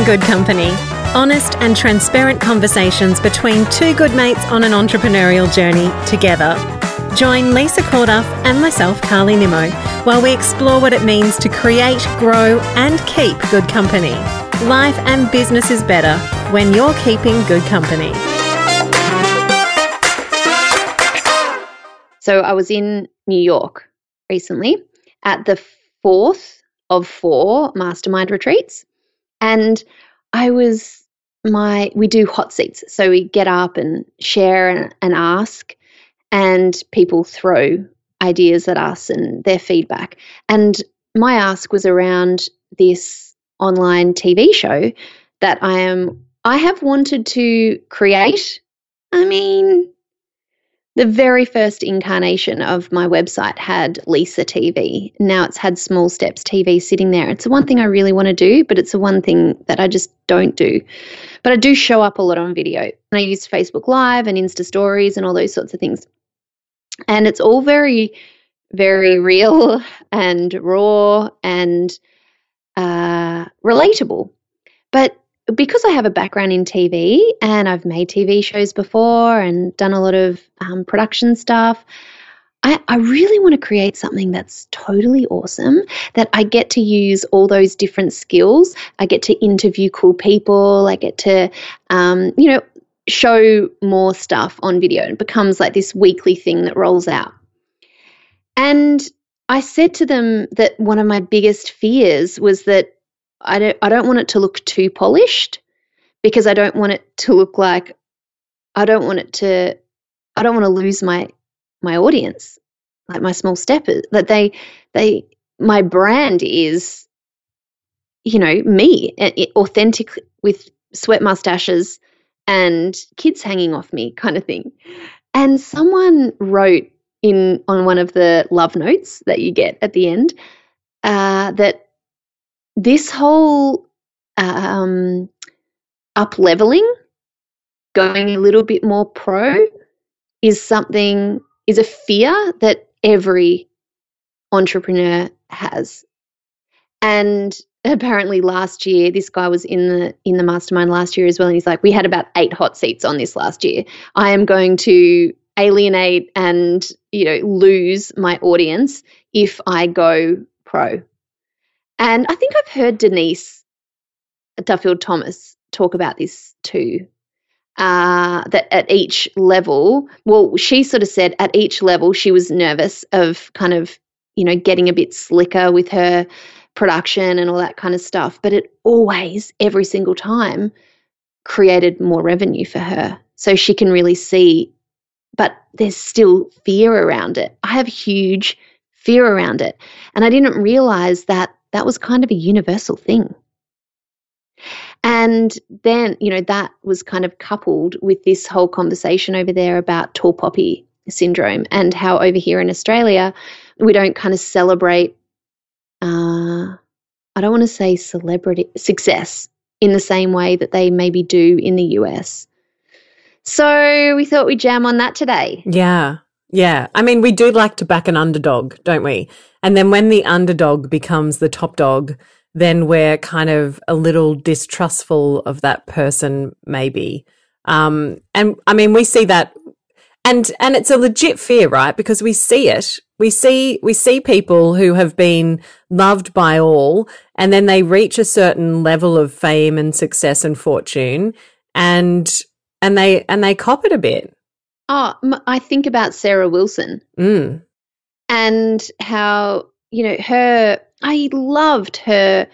Keeping Good Company. Honest and transparent conversations between two good mates on an entrepreneurial journey together. Join Lisa Corduff and myself, Carly Nimmo, while we explore what it means to create, grow, and keep good company. Life and business is better when you're keeping good company. So I was in New York recently at the fourth of four mastermind retreats. And I was my we do hot seats. So we get up and share and, and ask and people throw ideas at us and their feedback. And my ask was around this online TV show that I am I have wanted to create. I mean, the very first incarnation of my website had Lisa TV. Now it's had Small Steps TV sitting there. It's the one thing I really want to do, but it's the one thing that I just don't do. But I do show up a lot on video. And I use Facebook Live and Insta Stories and all those sorts of things. And it's all very, very real and raw and uh, relatable. But because I have a background in TV and I've made TV shows before and done a lot of um, production stuff, I, I, really want to create something that's totally awesome, that I get to use all those different skills. I get to interview cool people. I get to, um, you know, show more stuff on video. It becomes like this weekly thing that rolls out. And I said to them that one of my biggest fears was that I don't I don't want it to look too polished because I don't want it to look like I don't want it to I don't want to lose my my audience like my small steppers that they they my brand is you know me authentic with sweat mustaches and kids hanging off me kind of thing. And someone wrote in on one of the love notes that you get at the end uh, that this whole um, up leveling, going a little bit more pro, is something, is a fear that every entrepreneur has. And apparently last year this guy was in the in the mastermind last year as well and he's like we had about 8 hot seats on this last year i am going to alienate and you know lose my audience if i go pro and I think I've heard Denise Duffield Thomas talk about this too. Uh, that at each level, well, she sort of said at each level she was nervous of kind of, you know, getting a bit slicker with her production and all that kind of stuff. But it always, every single time, created more revenue for her. So she can really see, but there's still fear around it. I have huge fear around it. And I didn't realize that that was kind of a universal thing. And then, you know, that was kind of coupled with this whole conversation over there about tall poppy syndrome and how over here in Australia, we don't kind of celebrate, uh, I don't want to say celebrity success in the same way that they maybe do in the US. So we thought we'd jam on that today. Yeah. Yeah. I mean, we do like to back an underdog, don't we? And then when the underdog becomes the top dog, then we're kind of a little distrustful of that person, maybe. Um, and I mean, we see that, and and it's a legit fear, right? Because we see it. We see we see people who have been loved by all, and then they reach a certain level of fame and success and fortune, and and they and they cop it a bit. Oh, I think about Sarah Wilson. Mm. and how, you know, her, I loved her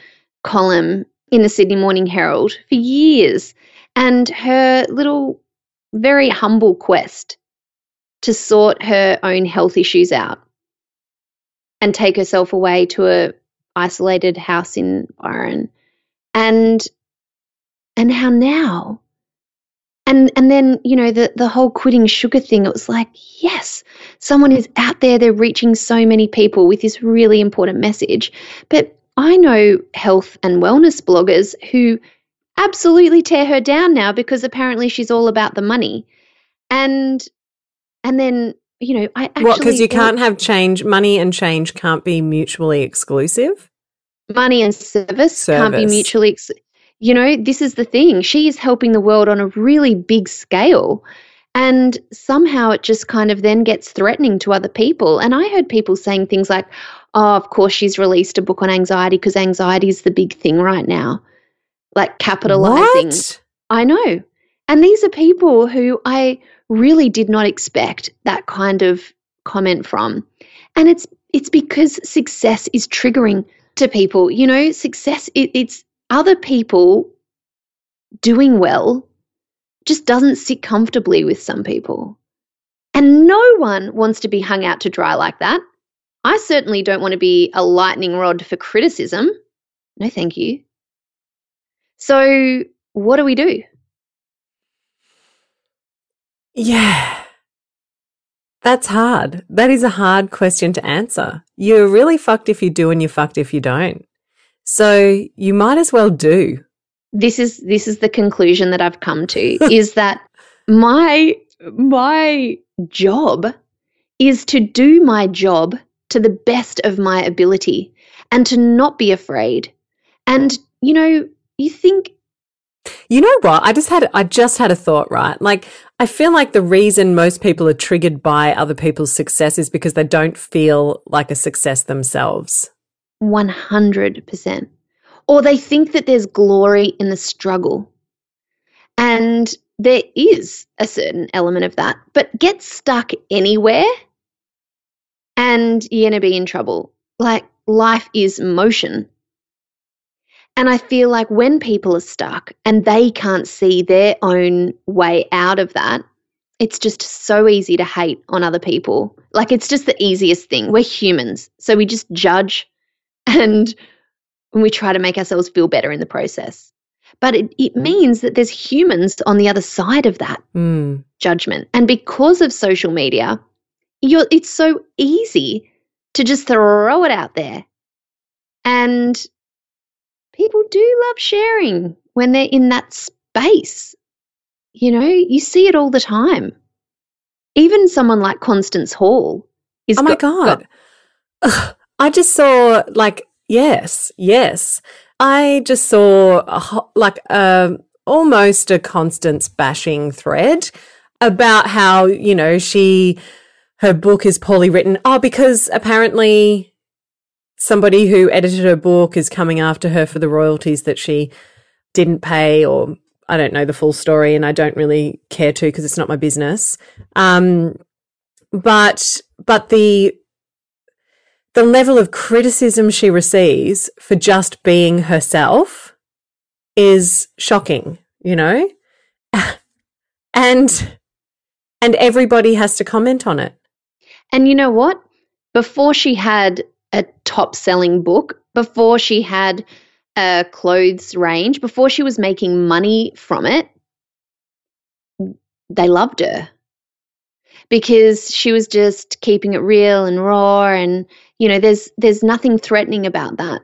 column in the Sydney Morning Herald for years. And her little, very humble quest to sort her own health issues out and take herself away to a isolated house in Byron. And and how now and and then you know the the whole quitting sugar thing it was like yes someone is out there they're reaching so many people with this really important message. But i know health and wellness bloggers who absolutely tear her down now because apparently she's all about the money. And and then you know i actually what because you can't have change money and change can't be mutually exclusive? Money and service, service. can't be mutually ex- You know, this is the thing. She is helping the world on a really big scale. And somehow it just kind of then gets threatening to other people. And I heard people saying things like, oh, of course, she's released a book on anxiety because anxiety is the big thing right now. Like capitalizing. What? I know. And these are people who I really did not expect that kind of comment from. And it's it's because success is triggering to people. You know, success it, it's other people doing well just doesn't sit comfortably with some people. And no one wants to be hung out to dry like that. I certainly don't want to be a lightning rod for criticism. No, thank you. So, what do we do? Yeah. That's hard. That is a hard question to answer. You're really fucked if you do and you're fucked if you don't. So you might as well do. This is this is the conclusion that I've come to is that my my job is to do my job to the best of my ability and to not be afraid. And you know, you think You know what? I just had I just had a thought, right? Like I feel like the reason most people are triggered by other people's success is because they don't feel like a success themselves. 100%. Or they think that there's glory in the struggle. And there is a certain element of that, but get stuck anywhere and you're going to be in trouble. Like life is motion. And I feel like when people are stuck and they can't see their own way out of that, it's just so easy to hate on other people. Like it's just the easiest thing. We're humans. So we just judge and we try to make ourselves feel better in the process. But it, it means that there's humans on the other side of that Mm. judgment. And because of social media, you're, it's so easy to just throw it out there. And people do love sharing when they're in that space. You know, you see it all the time. Even someone like Constance Hall is Oh my got- god. got- I just saw like yes, yes. I just saw a, like um almost a Constance bashing thread about how, you know, she her book is poorly written. Oh, because apparently somebody who edited her book is coming after her for the royalties that she didn't pay or I don't know the full story and I don't really care to because it's not my business. Um but but the the level of criticism she receives for just being herself is shocking, you know? and and everybody has to comment on it. And you know what? Before she had a top selling book, before she had a clothes range, before she was making money from it, they loved her because she was just keeping it real and raw and you know there's there's nothing threatening about that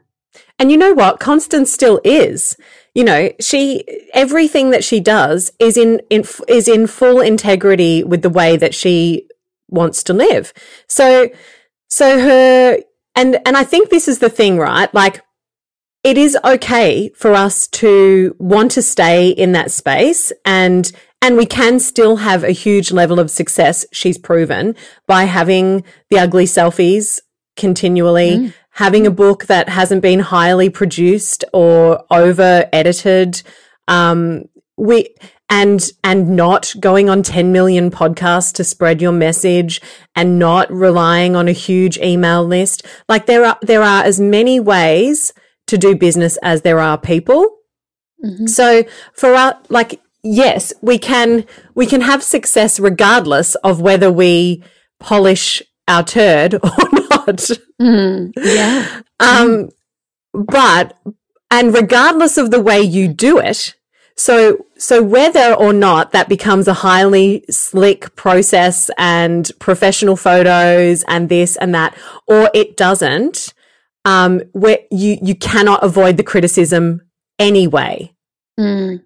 And you know what? Constance still is. You know, she everything that she does is in, in is in full integrity with the way that she wants to live. So so her and and I think this is the thing, right? Like it is okay for us to want to stay in that space and and we can still have a huge level of success she's proven by having the ugly selfies continually mm. having a mm. book that hasn't been highly produced or over edited um we and and not going on 10 million podcasts to spread your message and not relying on a huge email list. Like there are there are as many ways to do business as there are people. Mm-hmm. So for our like yes we can we can have success regardless of whether we polish our turd or not yeah. Um, but and regardless of the way you do it, so so whether or not that becomes a highly slick process and professional photos and this and that, or it doesn't, um, where you you cannot avoid the criticism anyway. Mm.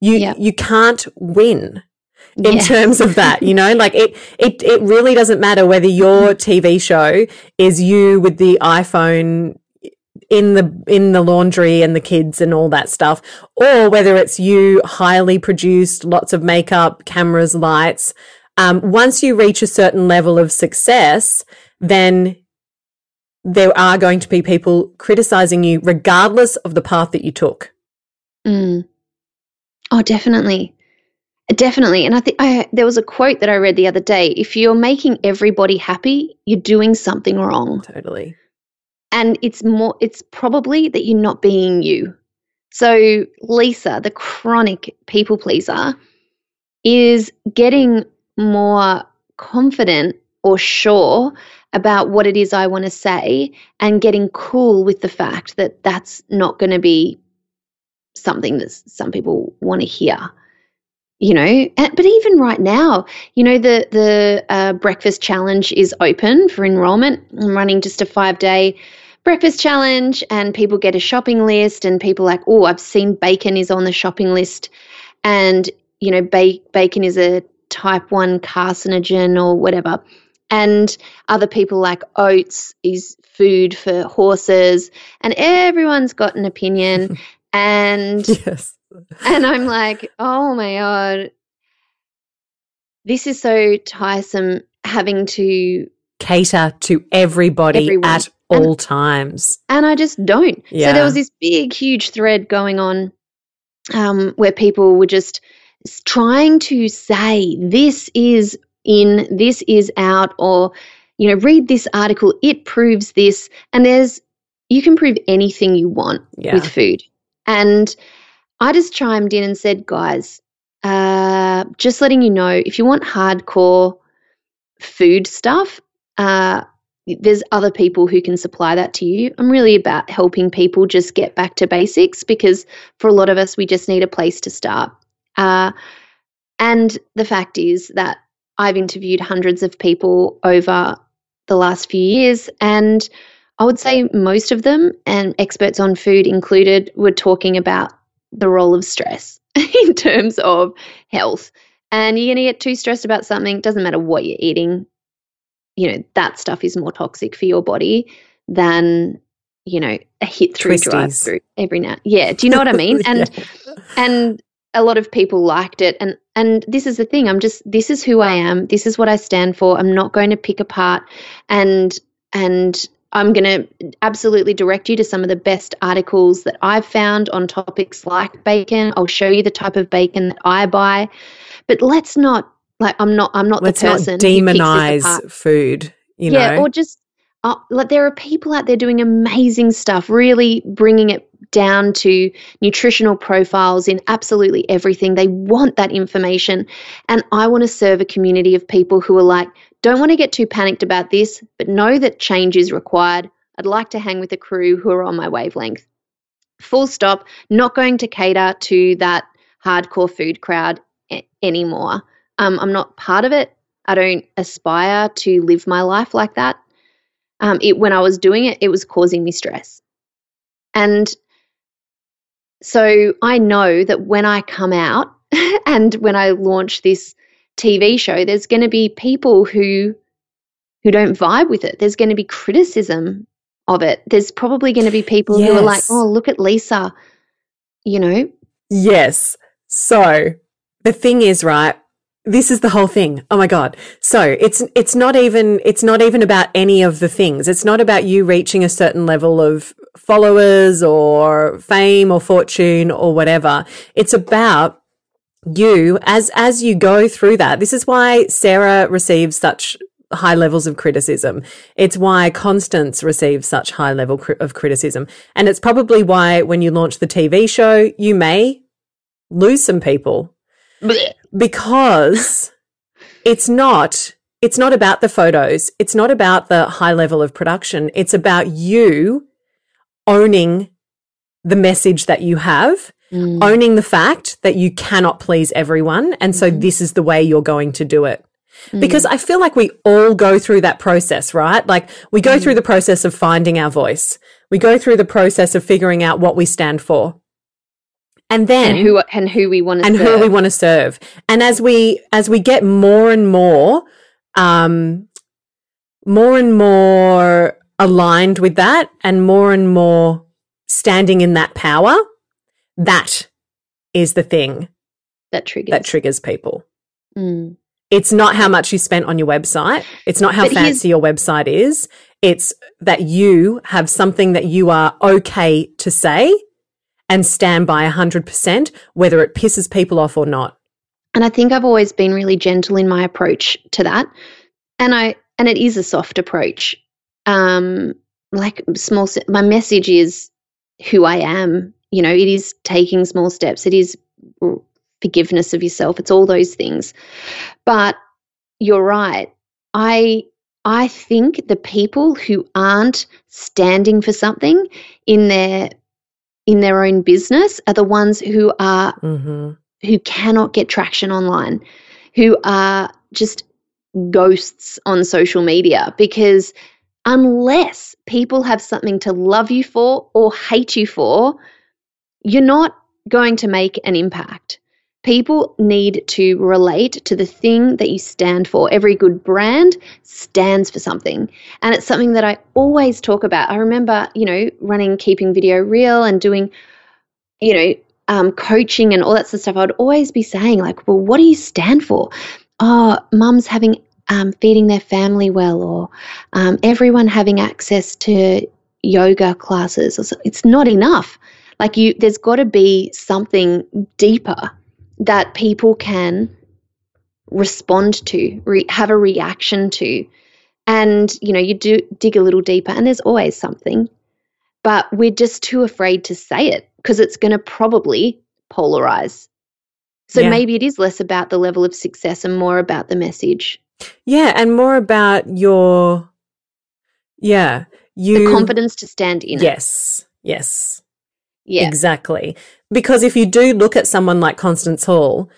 You you can't win in Yeah. terms of that you know like it it it really doesn't matter whether your tv show is you with the iphone in the in the laundry and the kids and all that stuff or whether it's you highly produced lots of makeup cameras lights um, once you reach a certain level of success then there are going to be people criticizing you regardless of the path that you took Mm. Oh, definitely. Definitely. And I think I there was a quote that I read the other day. If you're making everybody happy, you're doing something wrong. totally And it's more it's probably that you're not being you. So Lisa, the chronic people pleaser, is getting more confident or sure about what it is I want to say and getting cool with the fact that that's not going to be something that some people want to hear you know but even right now you know the the uh, breakfast challenge is open for enrollment i'm running just a five day breakfast challenge and people get a shopping list and people like oh i've seen bacon is on the shopping list and you know ba- bacon is a type 1 carcinogen or whatever and other people like oats is food for horses and everyone's got an opinion and yes and I'm like, oh my God, this is so tiresome having to, cater to everybody Everyone. at all times and I just don't. So Yeah. there was this big, huge thread going on um, where people were just trying to say, this is in, this is out, or, you know, read this article, it proves this. And there's, you can prove anything you want yeah with food. And I just chimed in and said, guys, uh, just letting you know if you want hardcore food stuff, uh, there's other people who can supply that to you. I'm really about helping people just get back to basics because for a lot of us, we just need a place to start. Uh, and the fact is that I've interviewed hundreds of people over the last few years, and I would say most of them, and experts on food included, were talking about the role of stress in terms of health. And you're going to get too stressed about something, doesn't matter what you're eating, you know, that stuff is more toxic for your body than, you know, a hit through drive through every now. Yeah. Do you know what I mean? And Yeah. and a lot of people liked it and and this is the thing i'm just this is who i am this is what i stand for i'm not going to pick apart and and i'm going to absolutely direct you to some of the best articles that i've found on topics like bacon. I'll show you the type of bacon that i buy. But let's not like i'm not i'm not let's the not person who demonize food you yeah, know? or just uh, like there are people out there doing amazing stuff, really bringing it down to nutritional profiles in absolutely everything. They want that information, and I want to serve a community of people who are like, don't want to get too panicked about this, but know that change is required. I'd like to hang with a crew who are on my wavelength. Full stop. Not going to cater to that hardcore food crowd anymore. Um, I'm not part of it. I don't aspire to live my life like that. Um, it when I was doing it, it was causing me stress, and so I know that when I come out and when I launch this TV show, there's going to be people who who don't vibe with it. There's going to be criticism of it. There's probably going to be people who are like, "Oh, look at Lisa," you know. Yes. So the thing is, right? This is the whole thing. Oh my god. So it's it's not even it's not even about any of the things. It's not about you reaching a certain level of followers or fame or fortune or whatever. It's about you as as you go through that. This is why Sarah receives such high levels of criticism. It's why Constance receives such high level cri- of criticism. And it's probably why when you launch the TV show, you may lose some people because it's not it's not about the photos. It's not about the high level of production. It's about you owning the message that you have, Mm. owning the fact that you cannot please everyone. And so Mhm. this is the way you're going to do it. Mm. Because I feel like we all go through that process, right? Like we go Mm. through the process of finding our voice. We go through the process of figuring out what we stand for. And then and who and who we want to and who we want to serve. And as we as we get more and more um more and more aligned with that and more and more standing in that power, that is the thing That triggers. that triggers people. Mm. It's not how much you spent on your website. It's not how But fancy your website is. It's that you have something that you are okay to say and stand by 100%, whether it pisses people off or not. And I think I've always been really gentle in my approach to that. And I and it is a soft approach. Um like small my message is who I am. You know, it is taking small steps. It is forgiveness of yourself. It's all those things. But you're right. I I think the people who aren't standing for something in their in their own business are the ones who are hmm who cannot get traction online, who are just ghosts on social media because unless people have something to love you for or hate you for, you're not going to make an impact. People need to relate to the thing that you stand for. Every good brand stands for something. And it's something that I always talk about. I remember, you know, running Keeping Video Real and doing, you know, um, coaching and all that sort of stuff. I would always be saying, like, well, what do you stand for? Oh, mum's having, um, feeding their family well, or um, everyone having access to yoga classes. It's not enough. Like, you, there's got to be something deeper that people can respond to, re- have a reaction to. And, you know, you do dig a little deeper, and there's always something, but we're just too afraid to say it because it's going to probably polarize. So Yeah. maybe it is less about the level of success and more about the message, Yeah. And more about your, yeah, you. the confidence to stand in it. Yes. Yes. Yeah. Exactly. Because if you do look at someone like Constance Hall,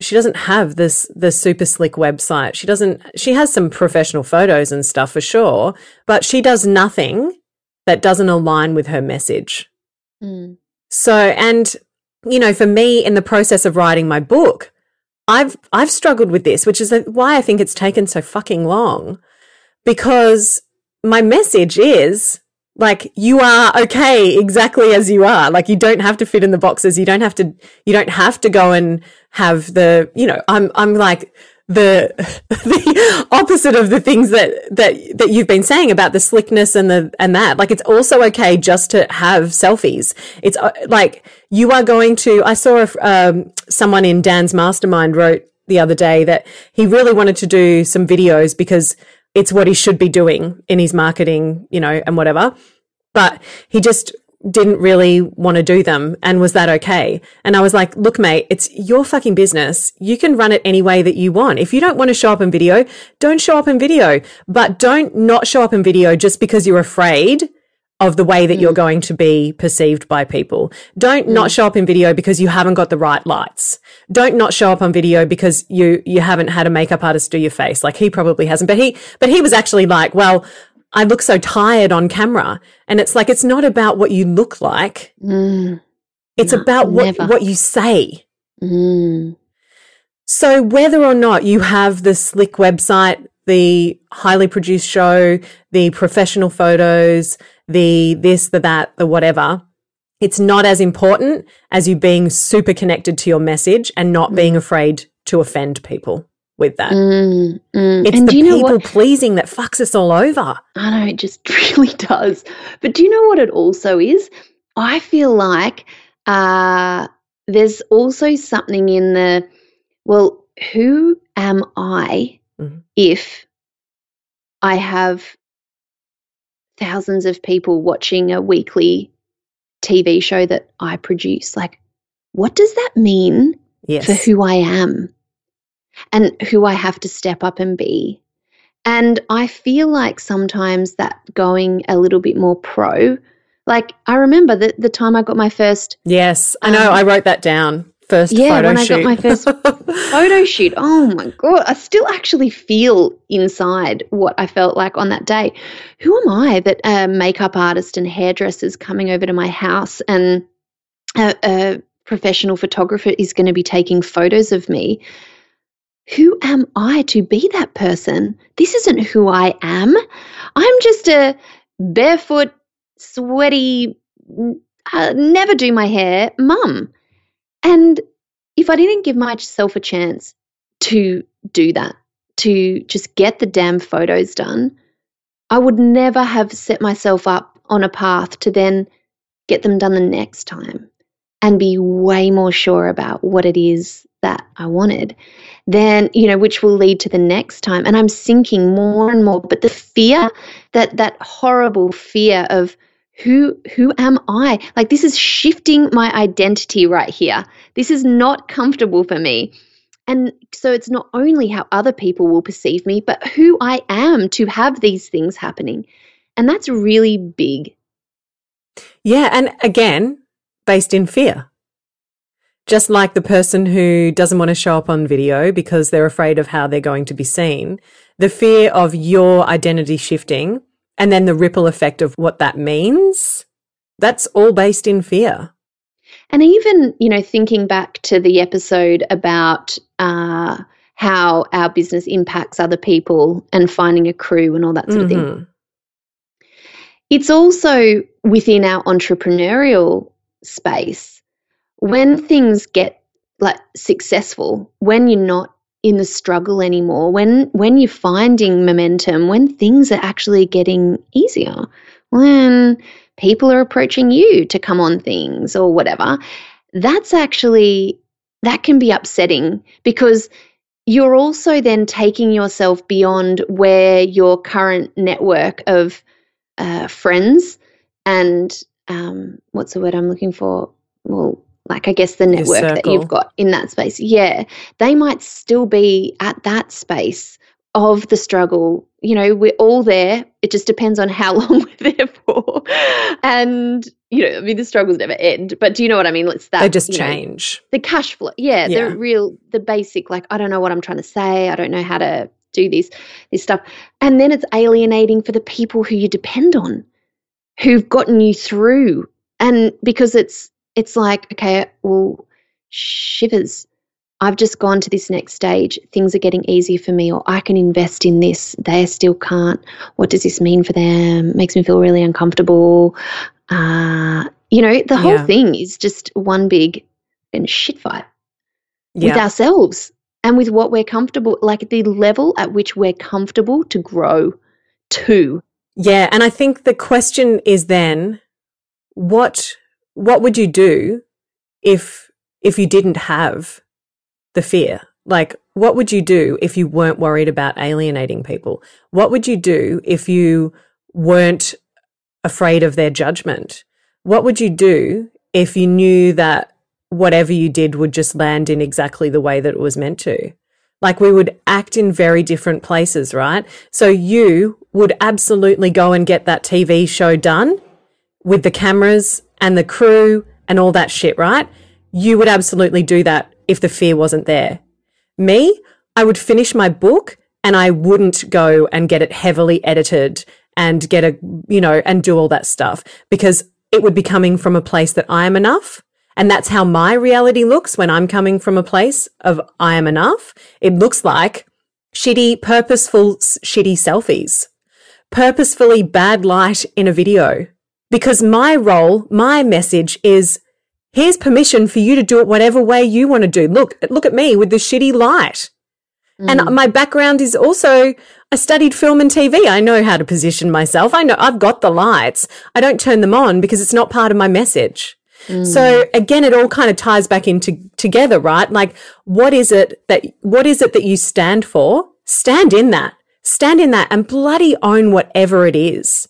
she doesn't have this the super slick website. She doesn't she has some professional photos and stuff for sure, but she does nothing that doesn't align with her message. Mm. So and you know, for me in the process of writing my book, I've I've struggled with this, which is why I think it's taken so fucking long because my message is like you are okay exactly as you are. Like you don't have to fit in the boxes. You don't have to you don't have to go and have the you know i'm i'm like the the opposite of the things that that that you've been saying about the slickness and the and that. Like it's also okay just to have selfies. It's uh, like you are going to i saw um, someone in dan's mastermind wrote the other day that he really wanted to do some videos because it's what he should be doing in his marketing, you know, and whatever. But he just didn't really want to do them. And was that okay? And I was like, look, mate, it's your fucking business. You can run it any way that you want. If you don't want to show up in video, don't show up in video, but don't not show up in video just because you're afraid of the way that you're going to be perceived by people. Don't not show up in video because you haven't got the right lights. Don't not show up on video because you you haven't had a makeup artist do your face. Like he probably hasn't. But he but he was actually like, well, I look so tired on camera. And it's like it's not about what you look like. Mm. It's No, about what never. what you say. Mm. So whether or not you have the slick website, the highly produced show, the professional photos, the this, the that, the whatever, it's not as important as you being super connected to your message and not being afraid to offend people with that. Mm. Mm. It's and the do you know people what? pleasing that fucks us all over. I know it just really does. But do you know what it also is? I feel like uh, there's also something in the well, who am I Mhm. if I have thousands of people watching a weekly TV show that I produce? Like, what does that mean Yes. for who I am and who I have to step up and be. And I feel like sometimes that going a little bit more pro, like I remember the, the time I got my first yes. I know. Um, I wrote that down. First yeah, photo when I got my first photo shoot. Oh my God. I still actually feel inside what I felt like on that day. Who am I that a makeup artist and hairdressers coming over to my house and a, a professional photographer is going to be taking photos of me? Who am I to be that person? This isn't who I am. I'm just a barefoot, sweaty, uh, never do my hair mum. And if I didn't give myself a chance to do that, to just get the damn photos done, I would never have set myself up on a path to then get them done the next time and be way more sure about what it is that I wanted, then, you know, which will lead to the next time. And I'm sinking more and more. But the fear, that that horrible fear of who who am I? Like this is shifting my identity right here. This is not comfortable for me. And so it's not only how other people will perceive me, but who I am to have these things happening. And that's really big. Yeah. And again, based in fear. Just like the person who doesn't want to show up on video because they're afraid of how they're going to be seen, the fear of your identity shifting and then the ripple effect of what that means, that's all based in fear. And even, you know, thinking back to the episode about uh, how our business impacts other people and finding a crew and all that sort mm-hmm. of thing. Mm-hmm. It's also within our entrepreneurial space when things get like successful, when you're not in the struggle anymore, when when you're finding momentum, when things are actually getting easier, when people are approaching you to come on things or whatever, that's actually that can be upsetting because you're also then taking yourself beyond where your current network of uh, friends and um, what's the word I'm looking for? Well, like I guess the network that you've got in that space. Yeah, they might still be at that space of the struggle. You know, we're all there. It just depends on how long we're there for. And, you know, I mean, the struggles never end, but do you know what I mean? It's that. They just change. Know, the cash flow. Yeah, yeah, the real, the basic, like, I don't know what I'm trying to say. I don't know how to do this, this stuff. And then it's alienating for the people who you depend on, who've gotten you through. And because it's, it's like, okay, well, shivers. I've just gone to this next stage. Things are getting easier for me, or I can invest in this. They still can't. What does this mean for them? Makes me feel really uncomfortable. Uh, you know, the whole yeah. thing is just one big and shit fight yeah. with ourselves and with what we're comfortable, like the level at which we're comfortable to grow to. Yeah, and I think the question is then, what what would you do if if you didn't have the fear? Like, what would you do if you weren't worried about alienating people? What would you do if you weren't afraid of their judgment? What would you do if you knew that whatever you did would just land in exactly the way that it was meant to? Like we would act in very different places, right? So you would absolutely go and get that TV show done with the cameras and the crew and all that shit, right? You would absolutely do that if the fear wasn't there. Me, I would finish my book and I wouldn't go and get it heavily edited and get a, you know, and do all that stuff because it would be coming from a place that I am enough. And that's how my reality looks when I'm coming from a place of I am enough. It looks like shitty, purposeful, shitty selfies, purposefully bad light in a video, because my role, my message is here's permission for you to do it whatever way you want to do. Look, look at me with the shitty light. Mm. And my background is also I studied film and TV. I know how to position myself. I know I've got the lights. I don't turn them on because it's not part of my message. Mm. So again, it all kind of ties back into together, right? Like, what is it that, what is it that you stand for? Stand in that. Stand in that and bloody own whatever it is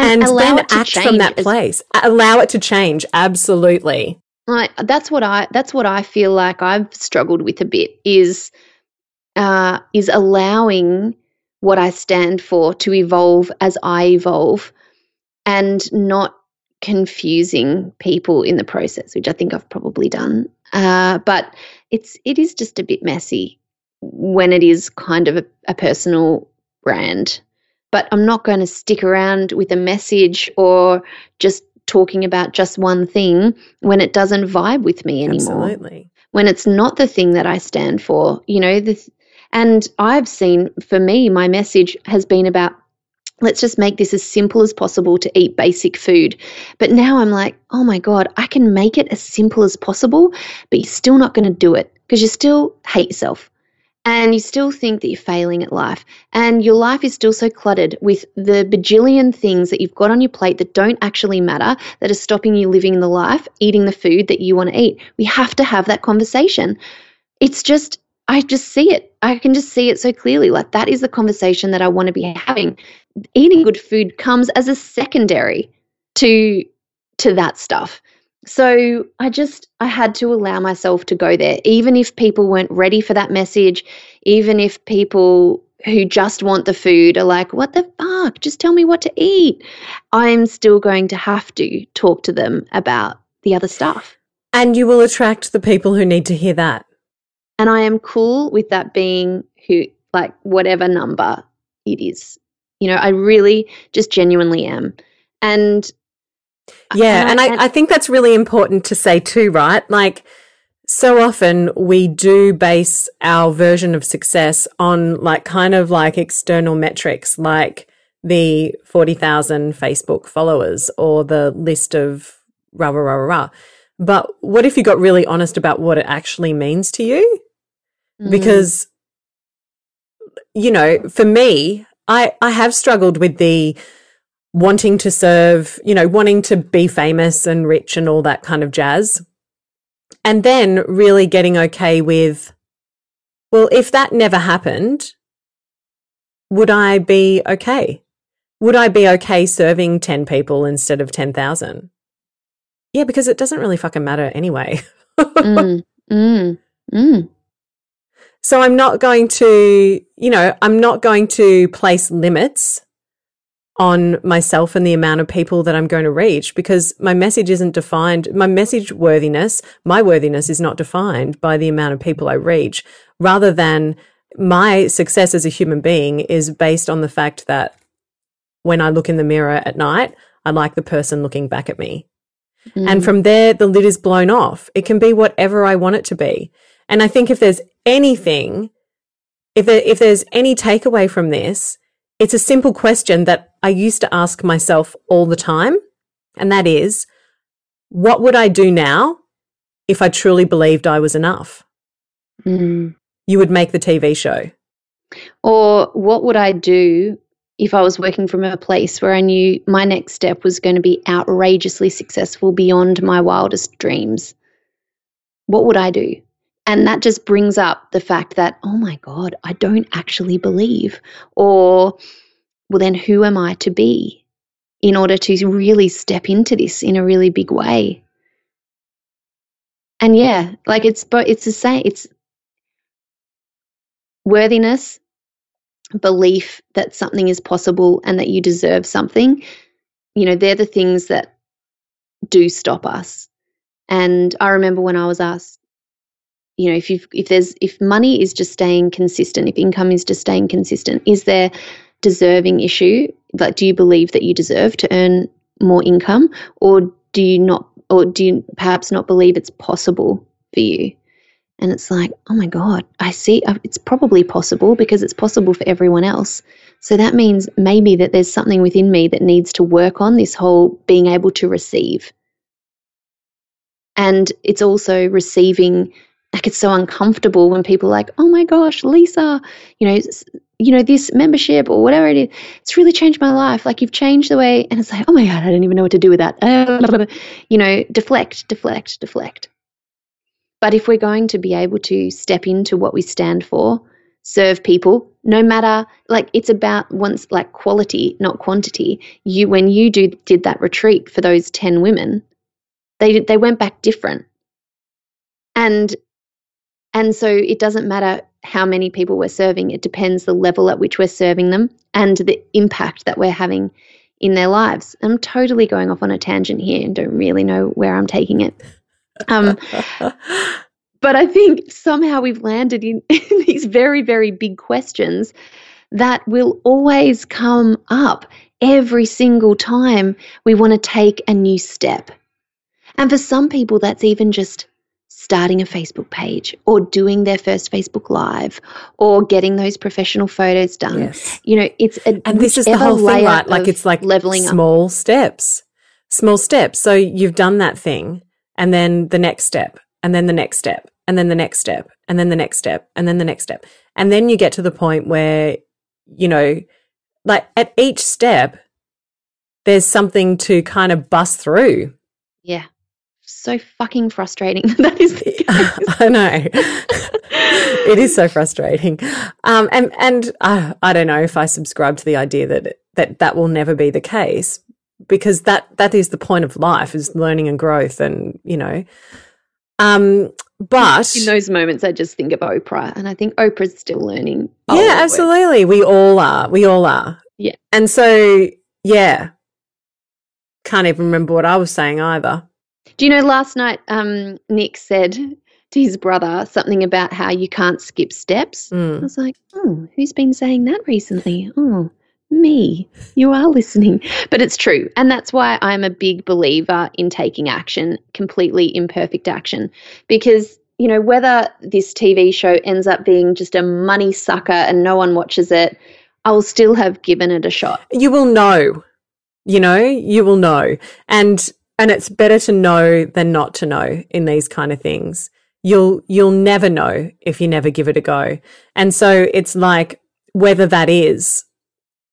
and, and then act from that place. Allow it to change. Absolutely. Like that's what I that's what I feel like I've struggled with a bit is uh, is allowing what I stand for to evolve as I evolve, and not confusing people in the process, which I think I've probably done. Uh, but it's it is just a bit messy when it is kind of a, a personal brand but I'm not going to stick around with a message or just talking about just one thing when it doesn't vibe with me anymore. Absolutely. When it's not the thing that I stand for, you know, the, and I've seen for me, my message has been about let's just make this as simple as possible to eat basic food. But now I'm like, oh my God, I can make it as simple as possible, but you're still not going to do it because you still hate yourself and you still think that you're failing at life. And your life is still so cluttered with the bajillion things that you've got on your plate that don't actually matter, that are stopping you living the life, eating the food that you want to eat. We have to have that conversation. It's just, I just see it. I can just see it so clearly. Like, that is the conversation that I want to be having. Eating good food comes as a secondary to to that stuff. So I just I had to allow myself to go there even if people weren't ready for that message, even if people who just want the food are like, "What the fuck? Just tell me what to eat." I'm still going to have to talk to them about the other stuff. And you will attract the people who need to hear that. And I am cool with that being who like whatever number it is. You know, I really just genuinely am. And yeah, and, I, and I, I think that's really important to say too, right? Like, so often we do base our version of success on like kind of like external metrics, like the 40,000 Facebook followers or the list of rah, rah, rah, rah. But what if you got really honest about what it actually means to you? Mm. Because, you know, for me, I, I have struggled with the, wanting to serve, you know, wanting to be famous and rich and all that kind of jazz. And then really getting okay with, well, if that never happened, would I be okay? Would I be okay serving 10 people instead of 10,000? Yeah, because it doesn't really fucking matter anyway. mm, mm, mm. So I'm not going to, you know, I'm not going to place limits on myself and the amount of people that I'm going to reach because my message isn't defined. My message worthiness, my worthiness is not defined by the amount of people I reach rather than my success as a human being is based on the fact that when I look in the mirror at night, I like the person looking back at me. Mm. And from there, the lid is blown off. It can be whatever I want it to be. And I think if there's anything, if there, if there's any takeaway from this, it's a simple question that I used to ask myself all the time. And that is, what would I do now if I truly believed I was enough? Mm. You would make the TV show. Or what would I do if I was working from a place where I knew my next step was going to be outrageously successful beyond my wildest dreams? What would I do? And that just brings up the fact that, oh my God, I don't actually believe. Or, well, then who am I to be in order to really step into this in a really big way? And yeah, like it's, but it's the same. It's worthiness, belief that something is possible and that you deserve something. You know, they're the things that do stop us. And I remember when I was asked, you know if you if there's if money is just staying consistent if income is just staying consistent is there deserving issue like do you believe that you deserve to earn more income or do you not or do you perhaps not believe it's possible for you? And it's like oh my god i see uh, it's probably possible because it's possible for everyone else. So that means maybe that there's something within me that needs to work on this whole being able to receive. And it's also receiving like it's so uncomfortable when people are like, "Oh my gosh, Lisa, you know, you know this membership or whatever it is, it's really changed my life. Like you've changed the way." And it's like, "Oh my god, I don't even know what to do with that." you know, deflect, deflect, deflect. But if we're going to be able to step into what we stand for, serve people, no matter like it's about once like quality, not quantity. You when you do did that retreat for those 10 women, they they went back different. And and so it doesn't matter how many people we're serving, it depends the level at which we're serving them and the impact that we're having in their lives. I'm totally going off on a tangent here and don't really know where I'm taking it. Um, but I think somehow we've landed in, in these very, very big questions that will always come up every single time we want to take a new step. And for some people, that's even just starting a Facebook page or doing their first Facebook Live or getting those professional photos done. Yes. You know, it's a And this is the whole thing, right? Like it's like leveling up. small steps, small steps. So you've done that thing, and then the next step, and then the next step, and then the next step, and then the next step, and then the next step. And then you get to the point where, you know, like at each step, there's something to kind of bust through. Yeah. So fucking frustrating. that is the case. I know. it is so frustrating. Um, and and uh, I don't know if I subscribe to the idea that that that will never be the case because that that is the point of life is learning and growth and you know um but In those moments, I just think of Oprah, and I think Oprah's still learning. yeah absolutely we all are we all are Yeah. and so yeah can't even remember what i was saying either Do you know last night, um, Nick said to his brother something about how you can't skip steps? I Mm. was like, oh, who's been saying that recently? Oh, me. You are listening. But it's true. And that's why I'm a big believer in taking action, completely imperfect action. Because, you know, whether this TV show ends up being just a money sucker and no one watches it, I will still have given it a shot. you will know you know you will know and and it's better to know than not to know in these kind of things. You'll you'll never know if you never give it a go. And so it's like whether that is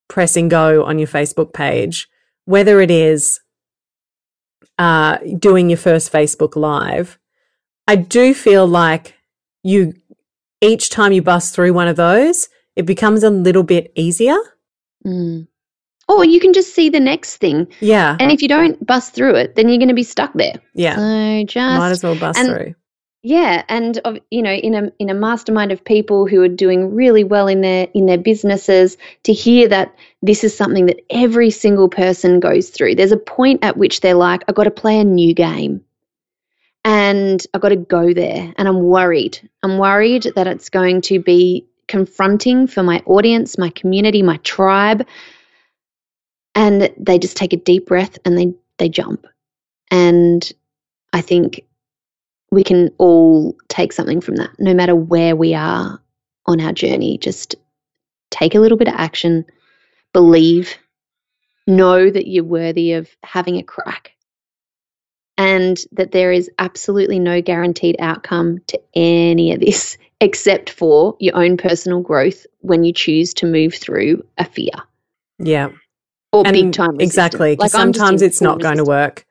pressing go on your facebook page whether it is uh doing your first facebook live i do feel like you each time you bust through one of those it becomes a little bit easier. Mm. Or you can just see the next thing. yeah And if you don't bust through it, then you're going to be stuck there. yeah So just might as well bust and- through Yeah, and of you know, in a in a mastermind of people who are doing really well in their in their businesses, to hear that this is something that every single person goes through. There's a point at which they're like, I've got to play a new game. And I've got to go there. And I'm worried. I'm worried that it's going to be confronting for my audience, my community, my tribe. And they just take a deep breath and they they jump. And I think we can all take something from that, no matter where we are on our journey. Just take a little bit of action, believe, know that you're worthy of having a crack, and that there is absolutely no guaranteed outcome to any of this except for your own personal growth when you choose to move through a fear yeah or and big time exactly Like, sometimes it's not going to work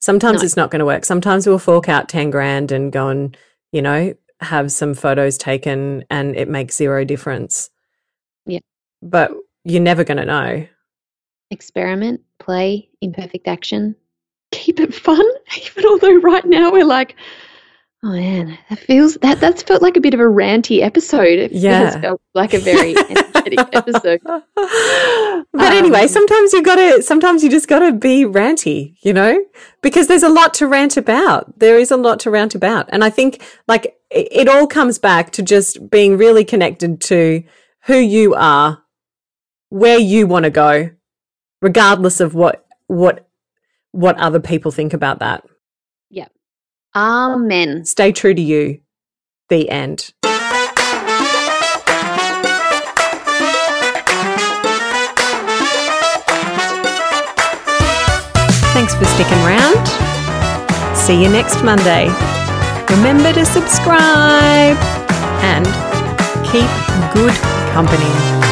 sometimes No. it's not going to work sometimes we'll fork out 10 grand and go and you know have some photos taken and it makes zero difference Yeah. but you're never going to know experiment, play, imperfect action, keep it fun. Even although right now we're like, oh man, that feels that that's felt like a bit of a ranty episode. It Yeah. felt like a very episode. but anyway, Um, sometimes you got to, sometimes you just got to be ranty, you know, because there's a lot to rant about. There is a lot to rant about. And I think like it, it all comes back to just being really connected to who you are, where you want to go, regardless of what, what, what other people think about that. Yep. Amen. Stay true to you. The end. Thanks for sticking around. See you next Monday. Remember to subscribe and keep good company.